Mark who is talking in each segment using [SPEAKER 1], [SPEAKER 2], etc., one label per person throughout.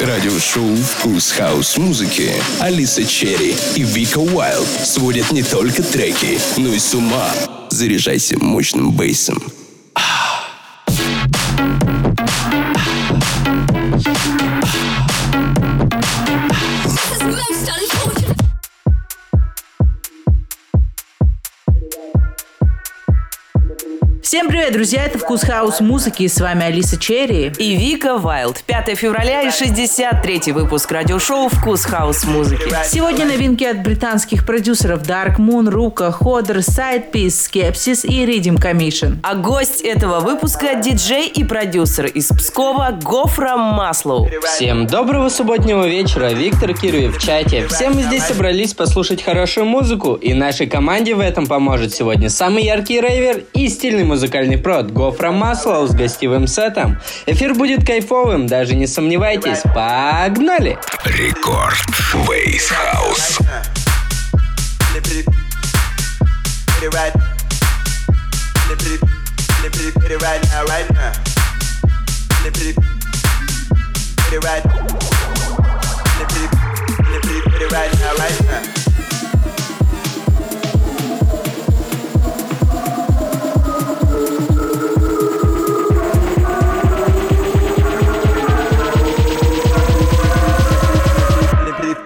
[SPEAKER 1] Радиошоу «Вкус хаус-музыки» Алиса Черри и Вика Уайлд сводят не только треки, но и с ума. Заряжайся мощным bass
[SPEAKER 2] ом. Привет, друзья! Это «Вкус хаус музыки» и с вами Алиса Черри.
[SPEAKER 3] И Вика Вайлд. 5 февраля и 63-й выпуск радиошоу «Вкус хаус музыки».
[SPEAKER 2] Сегодня новинки от британских продюсеров Dark Moon, Рука, Ходер, Sidepiece, Skepsis и Rhythm Commission.
[SPEAKER 3] А гость этого выпуска – диджей и продюсер из Пскова Гофра Маслоу.
[SPEAKER 4] Всем доброго субботнего вечера, Виктор Кирви в чате. Все мы здесь собрались послушать хорошую музыку, и нашей команде в этом поможет сегодня самый яркий рейвер и стильный музыкальный прод Гофра Маслоу с гостевым сетом. Эфир будет кайфовым, даже не сомневайтесь. Погнали!
[SPEAKER 1] Record Bass House. Right now, right now.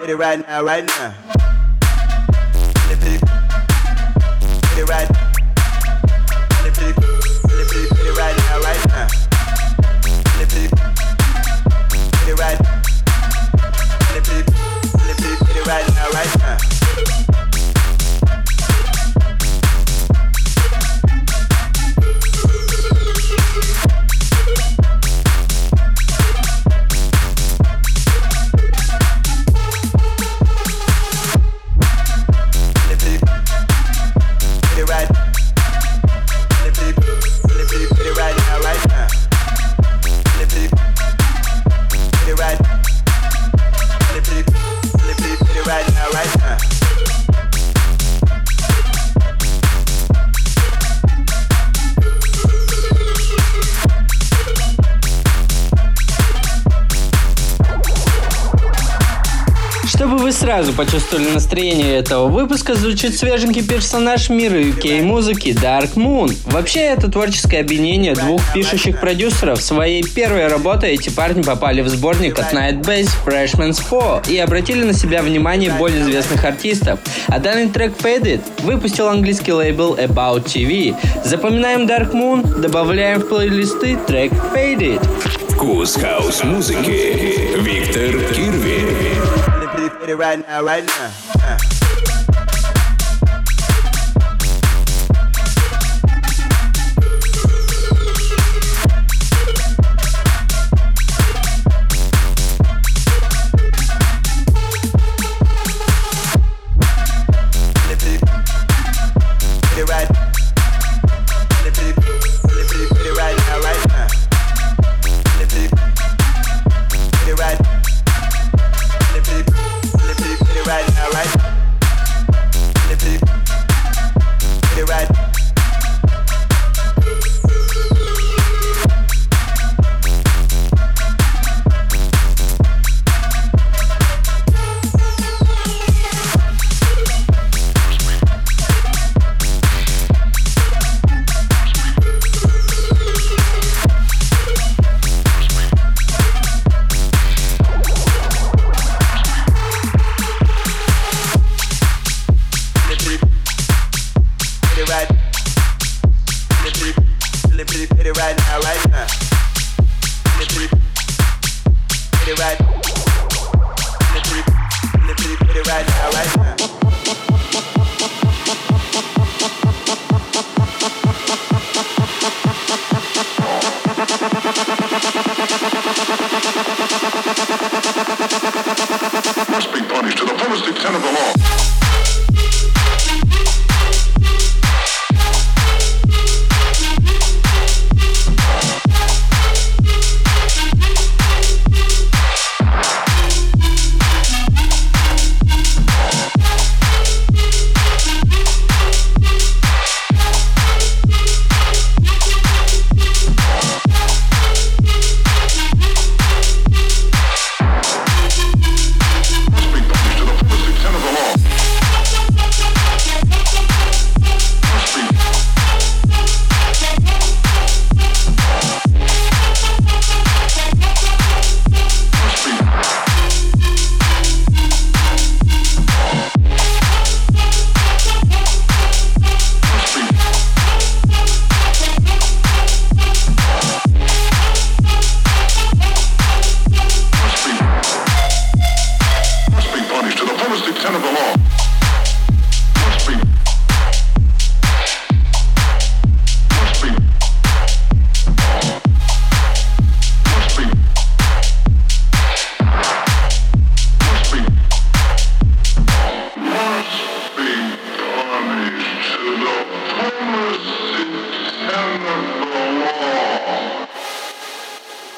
[SPEAKER 1] It right now, right now. Hit it, hit it right. Hit
[SPEAKER 4] почувствовали настроение этого выпуска, звучит свеженький персонаж мира UK музыки Dark Moon. Вообще, это творческое объединение двух пишущих продюсеров. Своей первой работой эти парни попали в сборник от Nightbase Freshman's 4 и обратили на себя внимание более известных артистов. А данный трек Faded выпустил английский лейбл About TV. Запоминаем Dark Moon, добавляем в плейлисты трек Faded.
[SPEAKER 1] Вкус хаус музыки. Виктор Кирви.
[SPEAKER 5] Get it right now, right now. Uh.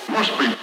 [SPEAKER 4] must be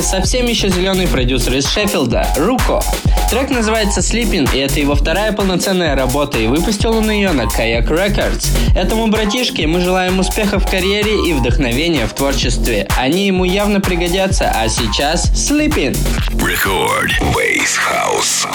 [SPEAKER 4] настроение совсем еще зеленый продюсер из Шеффилда, Руко. Трек называется Sleeping, и это его вторая полноценная работа, и выпустил он ее на Kayak Records. Этому братишке мы желаем успеха в карьере и вдохновения в творчестве. Они ему явно пригодятся, а сейчас Sleeping.
[SPEAKER 6] Record Base House.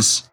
[SPEAKER 1] Titans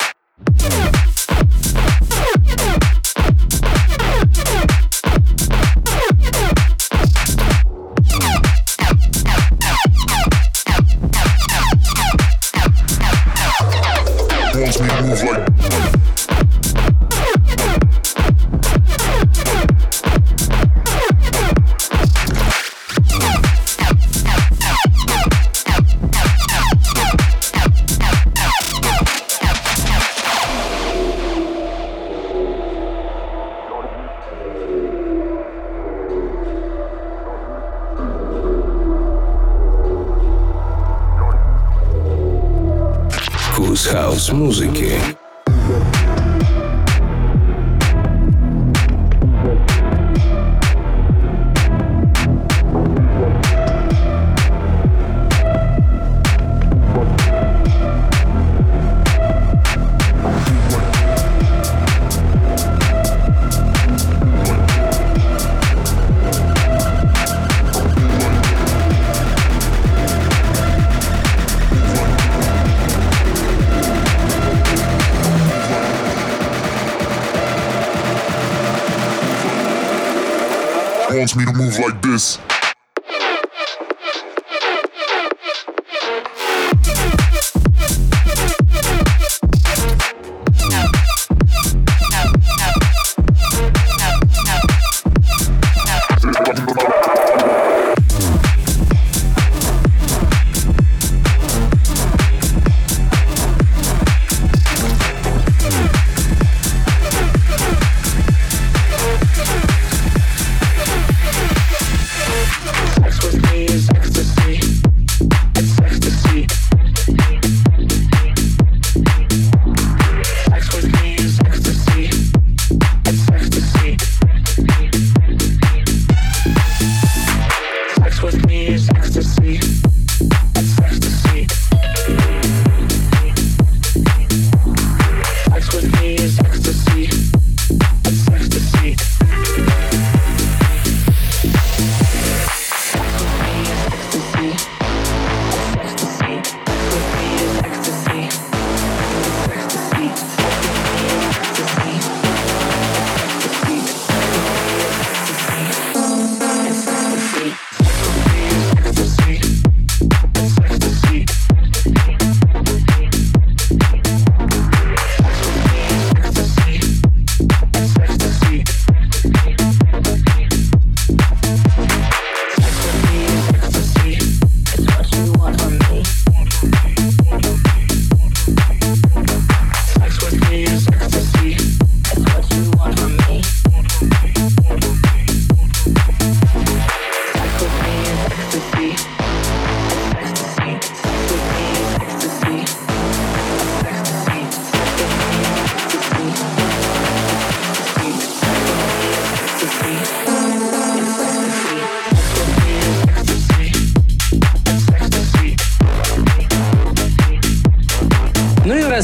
[SPEAKER 7] wants me to move like this.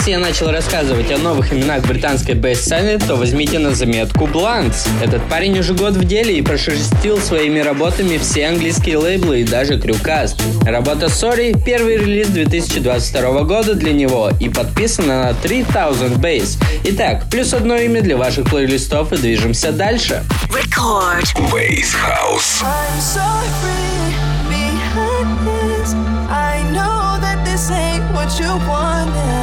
[SPEAKER 4] Раз я начал рассказывать о новых именах британской бейс-сцены, то возьмите на заметку Бланкс. Этот парень уже год в деле и прошерстил своими работами все английские лейблы и даже Крюкаст. Работа Sorry – первый релиз 2022 года для него и подписана на 3000 Bass. Итак, плюс одно имя для ваших плейлистов и движемся дальше.
[SPEAKER 3] Record.
[SPEAKER 6] Bass House.
[SPEAKER 8] I'm sorry behind this. I know that this ain't what you wanted.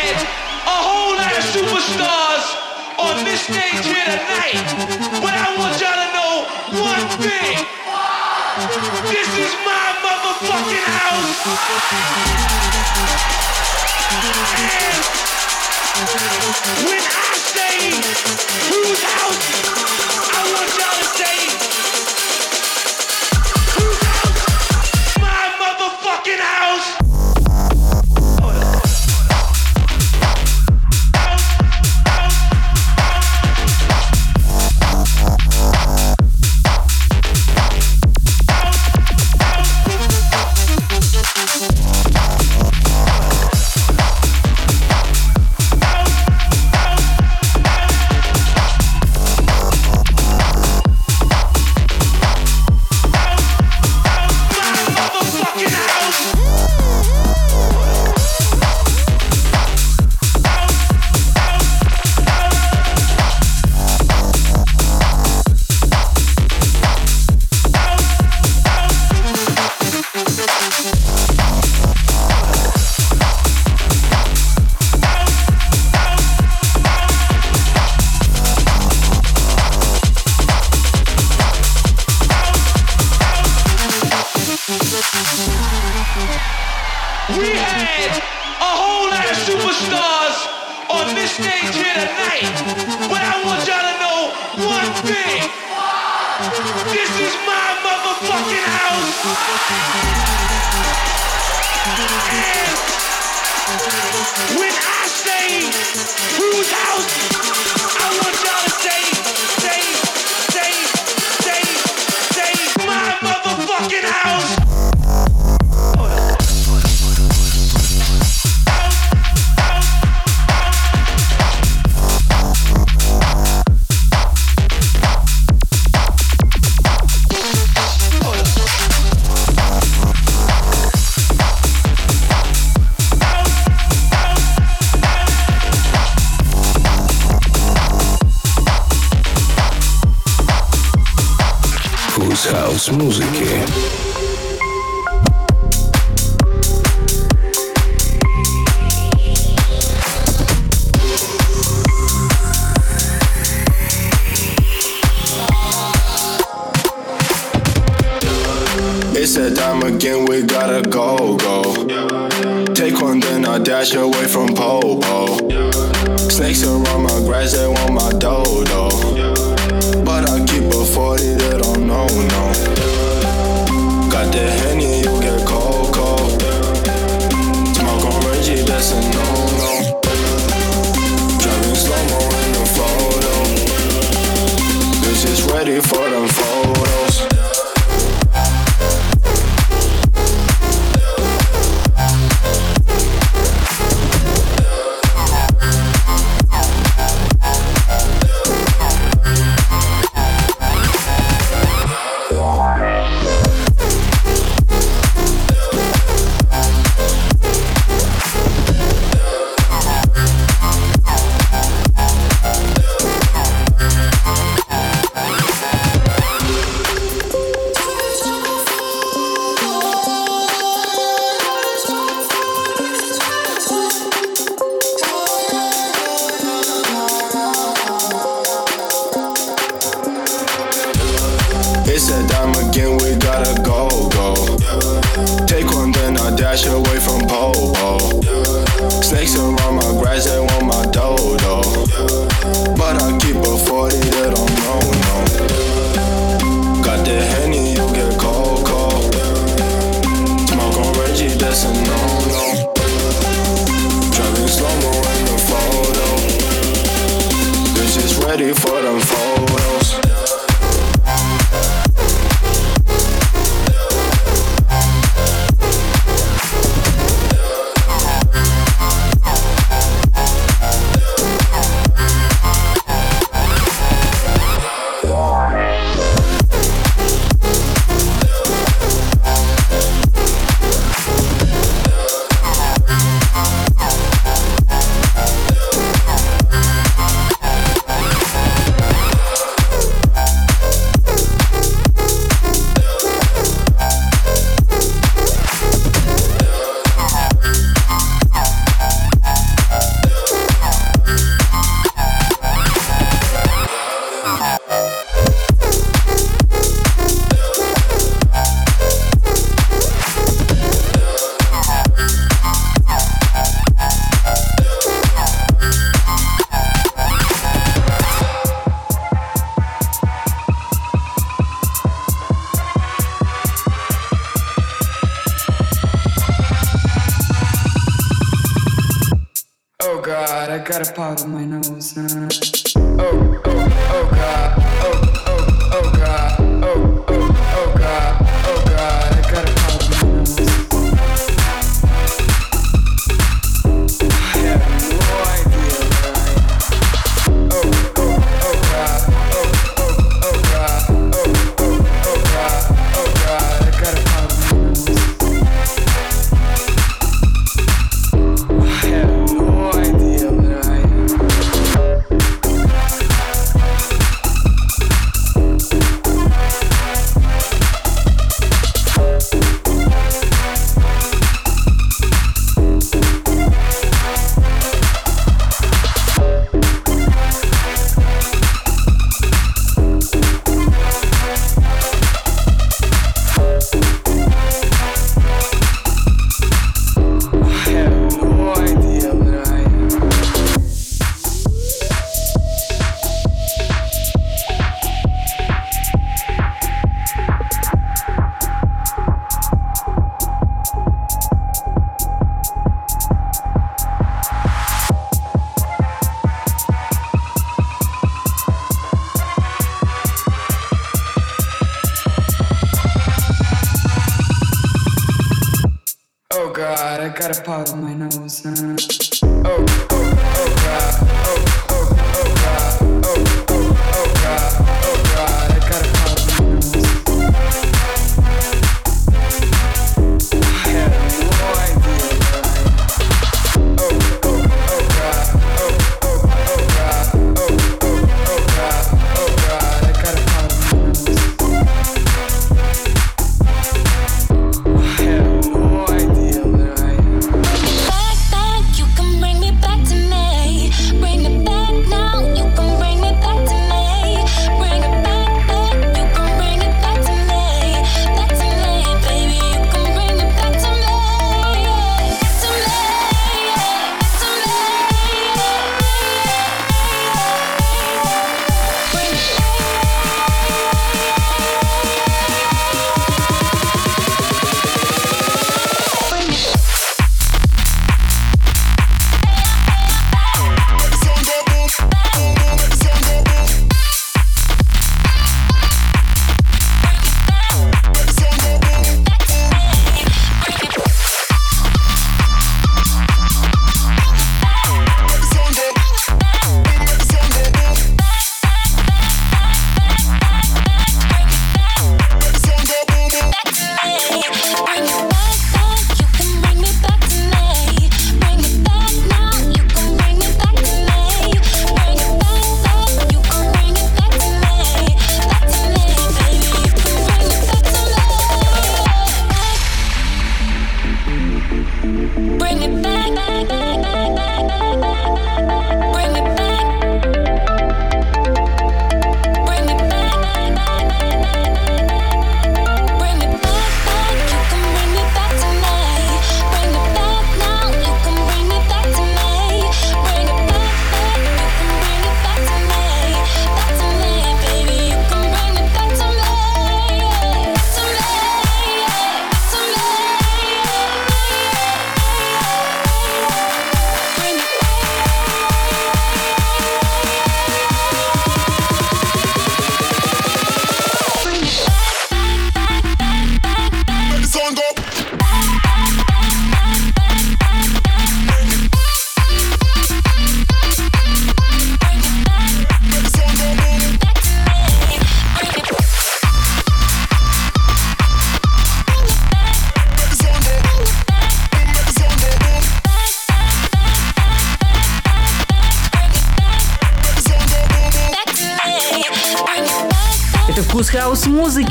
[SPEAKER 9] had a whole lot of superstars on this stage here tonight. But I want y'all to know one thing. This is my motherfucking house. And when I say whose house, I want y'all to say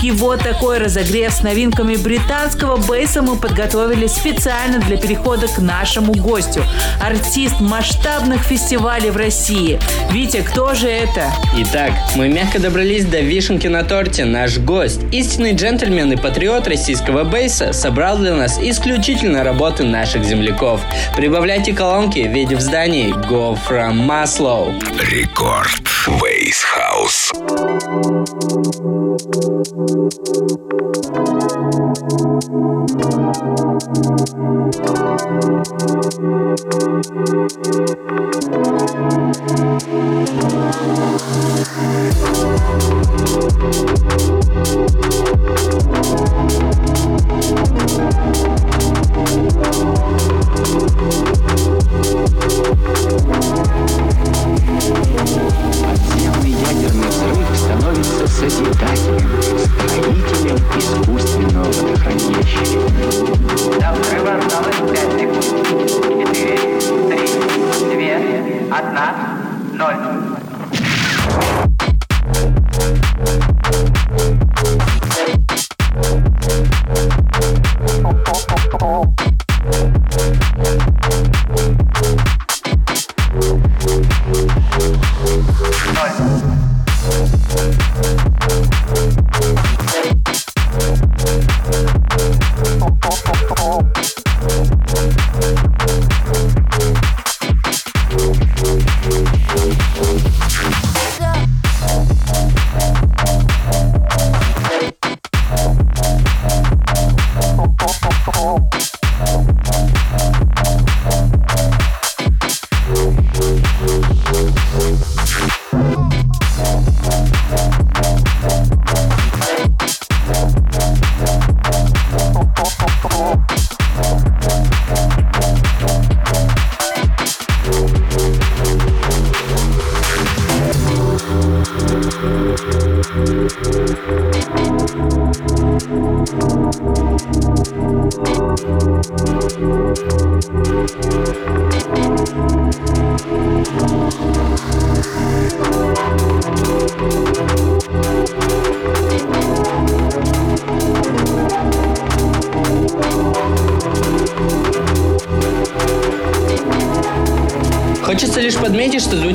[SPEAKER 2] И вот такой разогрев с новинками британского бейса мы подготовили специально для перехода к нашему гостю. Артист масштабных фестивалей в России. Витя, кто же это?
[SPEAKER 4] Итак, мы мягко добрались до вишенки на торте. Наш гость, истинный джентльмен и патриот российского бейса, собрал для нас исключительно работы наших земляков. Прибавляйте колонки, ведь в здании Go From Maslow.
[SPEAKER 6] Рекорд. Space House.
[SPEAKER 10] Подземный ядерный взрыв становится созидателем, строителем искусственного водохранилища.
[SPEAKER 11] До взрыва осталось 5 секунд. 4, 3, 2, 1, 0.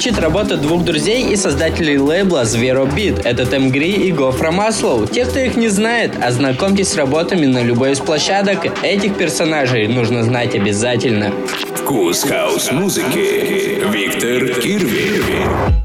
[SPEAKER 4] Звучит работа двух друзей и создателей лейбла Beat. Это Темгри и Гофра Маслоу. Те, кто их не знает, ознакомьтесь с работами на любой из площадок. Этих персонажей нужно знать обязательно.
[SPEAKER 12] Вкус хаус-музыки. Виктор Кирви.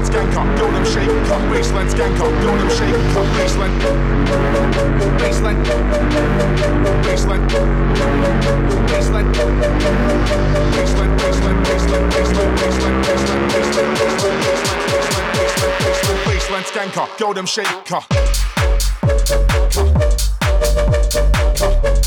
[SPEAKER 4] baseline, skank up, build them shake. Cut baseline,
[SPEAKER 12] skank up, build them shake. Cut baseline, baseline, baseline, baseline, baseline, baseline, baseline, baseline, baseline, baseline, baseline, baseline, baseline, skank up, build them shake. Cut. Cut. baseline,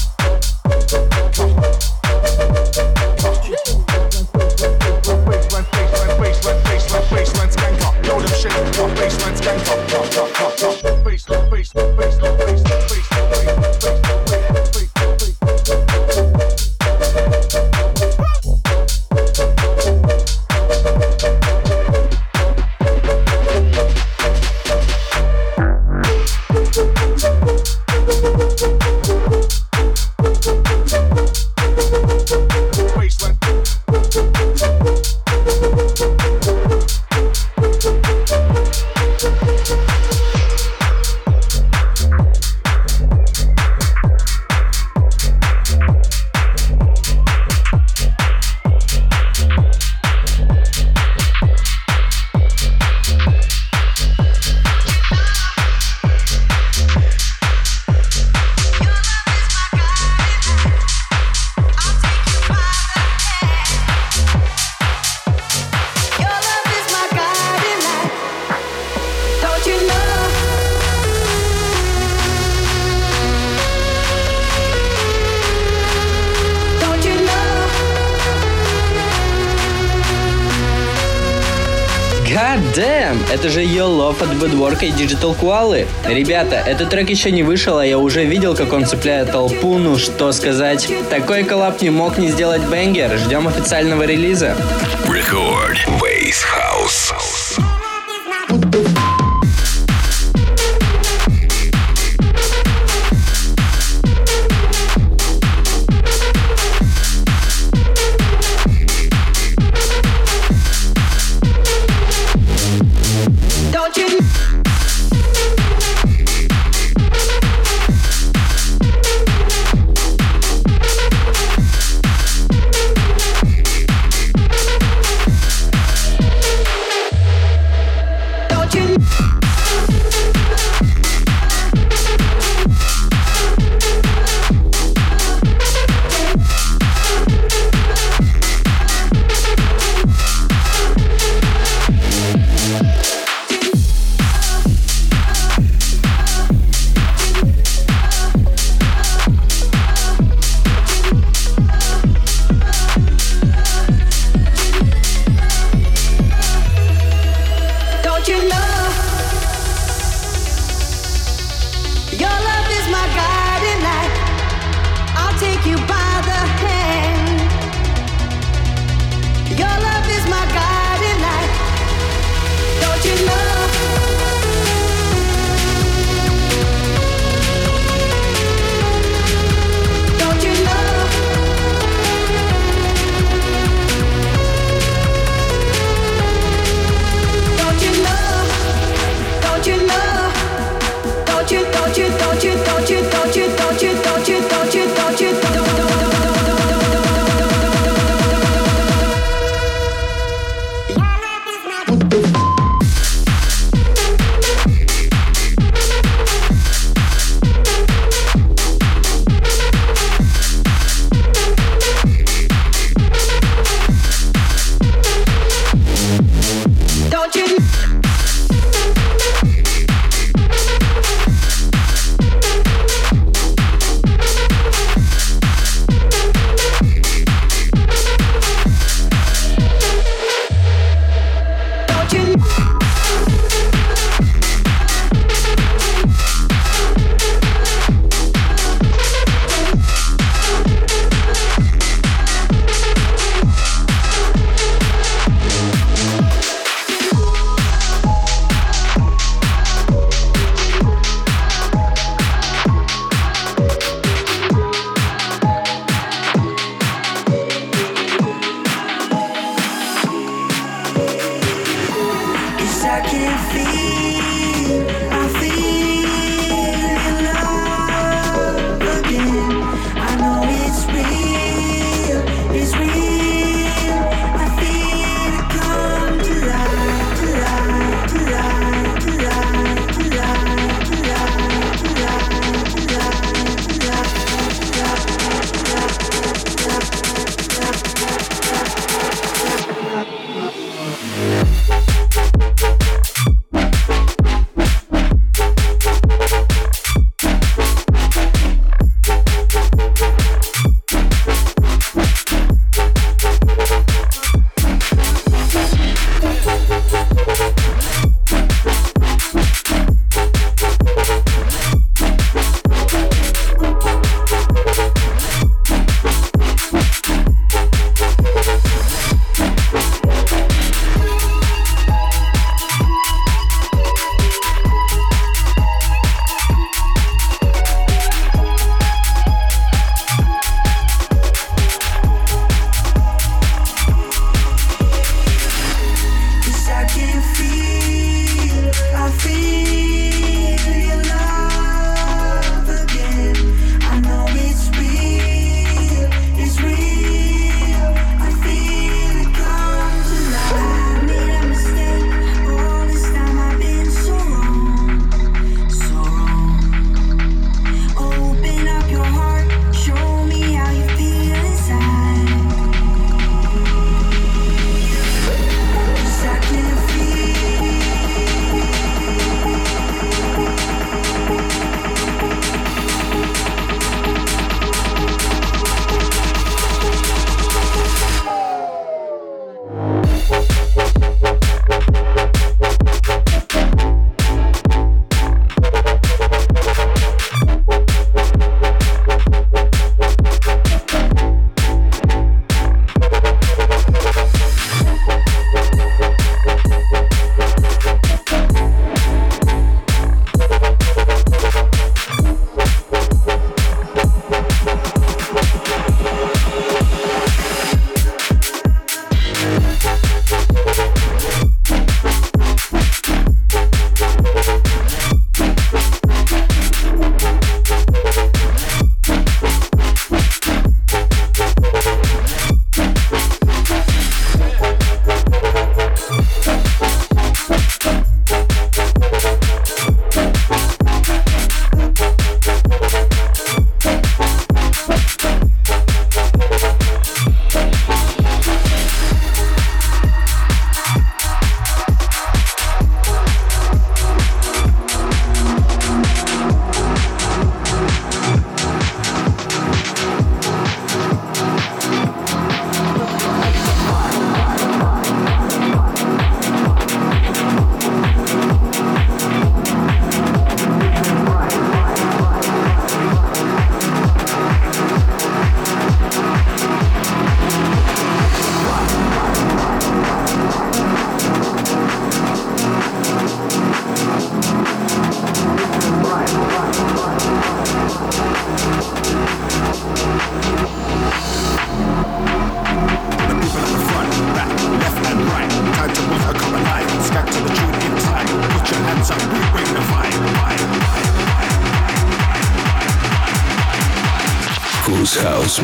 [SPEAKER 4] И Digital Koala. Ребята, этот трек еще не вышел, а я уже видел, как он цепляет толпу, ну что сказать. Такой коллап не мог не сделать Бенгер. Ждем официального релиза.
[SPEAKER 6] Record Bass House.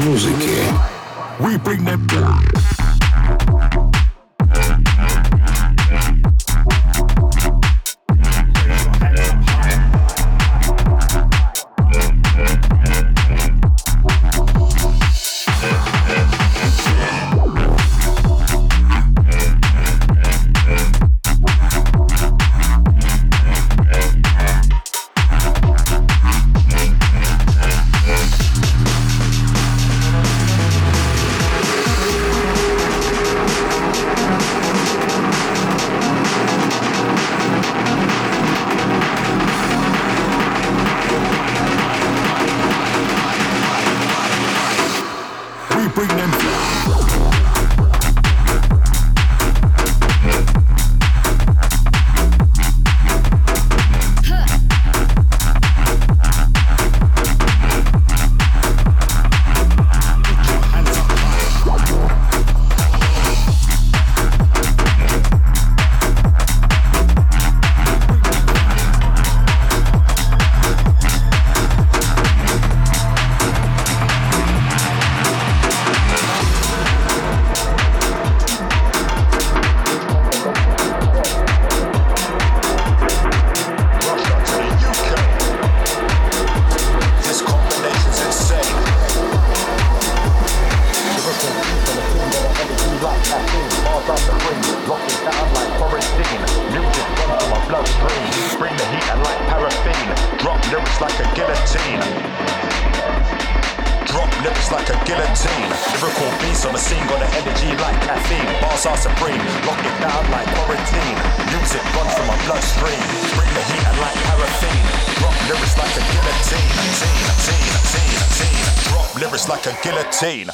[SPEAKER 12] Music. seinä.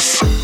[SPEAKER 12] ます。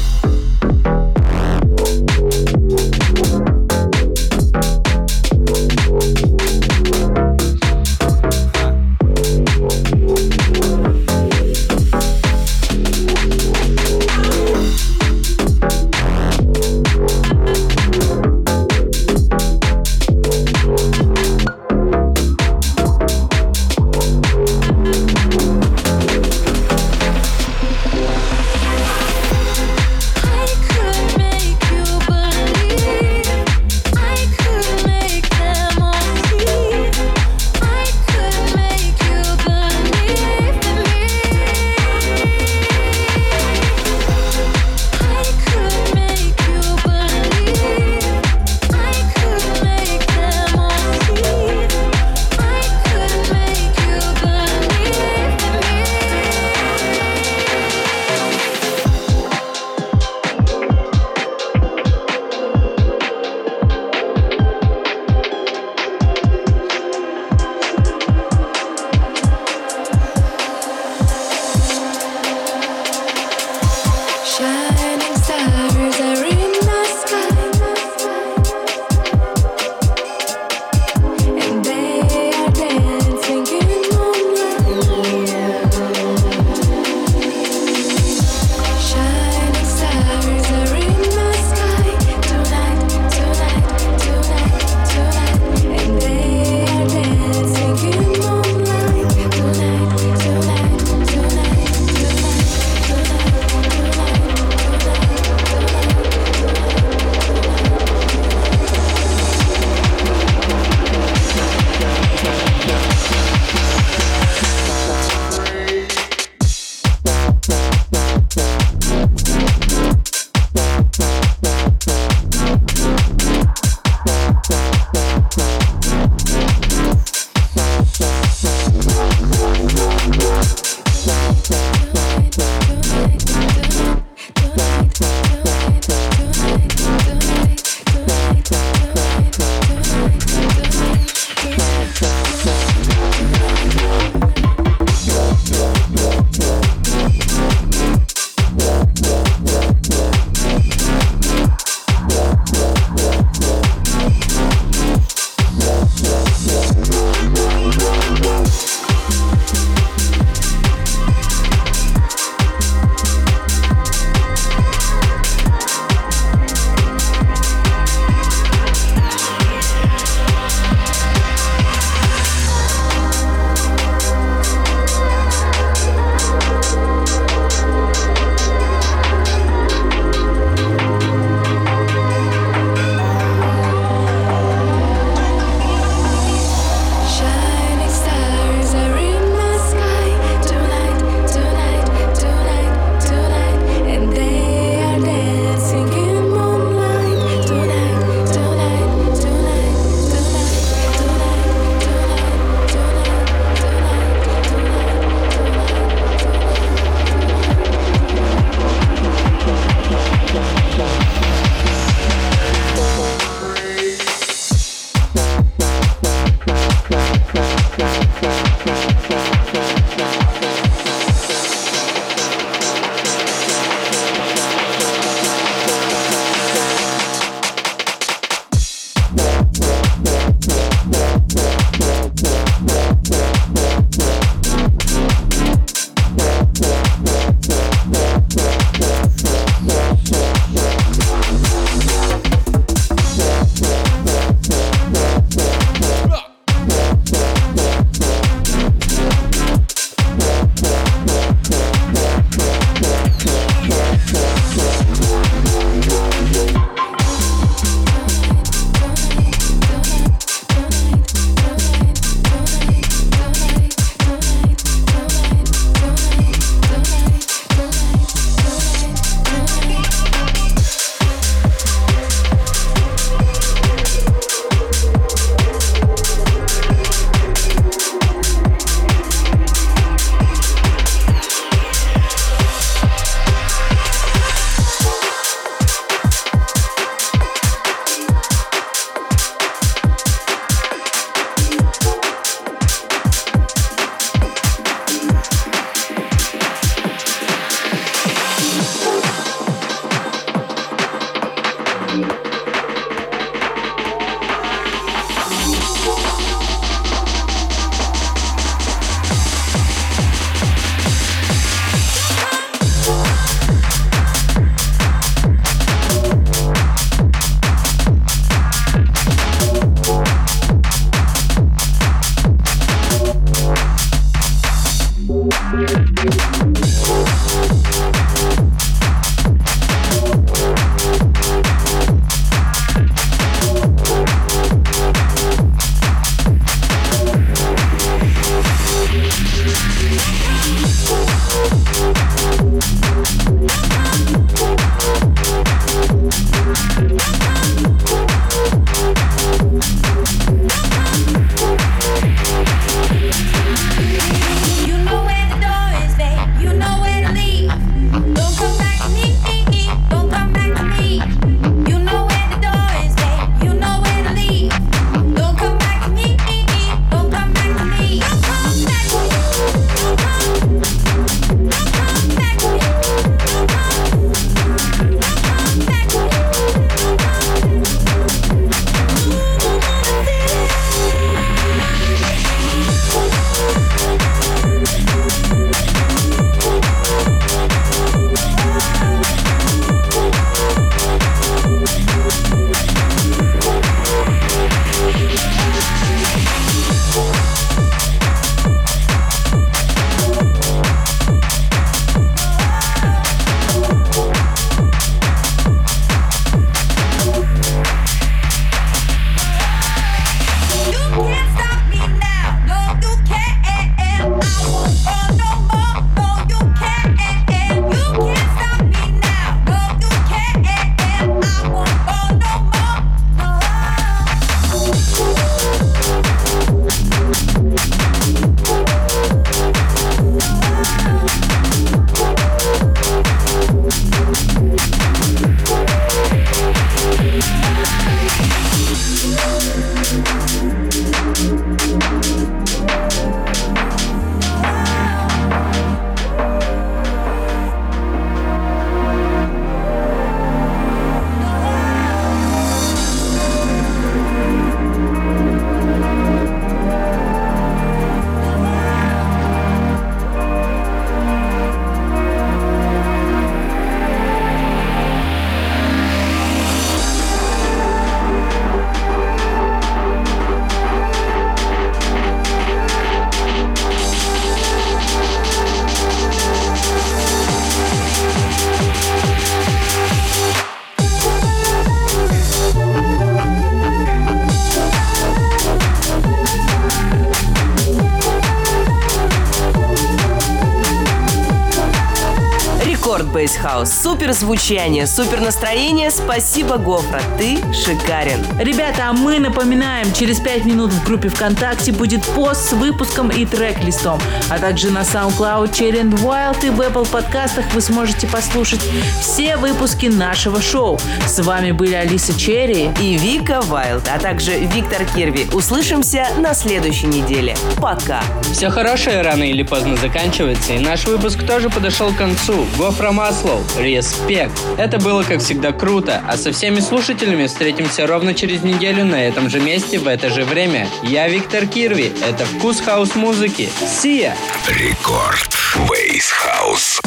[SPEAKER 3] Space House. Супер звучание, супер настроение. Спасибо, Гофра, ты шикарен.
[SPEAKER 2] Ребята, а мы напоминаем, через 5 минут в группе ВКонтакте будет пост с выпуском и трек-листом. А также на SoundCloud, Cherry and Wild и в Apple подкастах вы сможете послушать все выпуски нашего шоу. С вами были Алиса Черри
[SPEAKER 3] и Вика Вайлд, а также Виктор Кирви. Услышимся на следующей неделе. Пока.
[SPEAKER 4] Все хорошее рано или поздно заканчивается, и наш выпуск тоже подошел к концу. Гофра Маслоу, респект. Это было, как всегда, круто, а со всеми слушателями встретимся ровно через неделю на этом же месте в это же время. Я Виктор Кирви, это «Вкус хаус-музыки». See ya!
[SPEAKER 6] Record Bass House.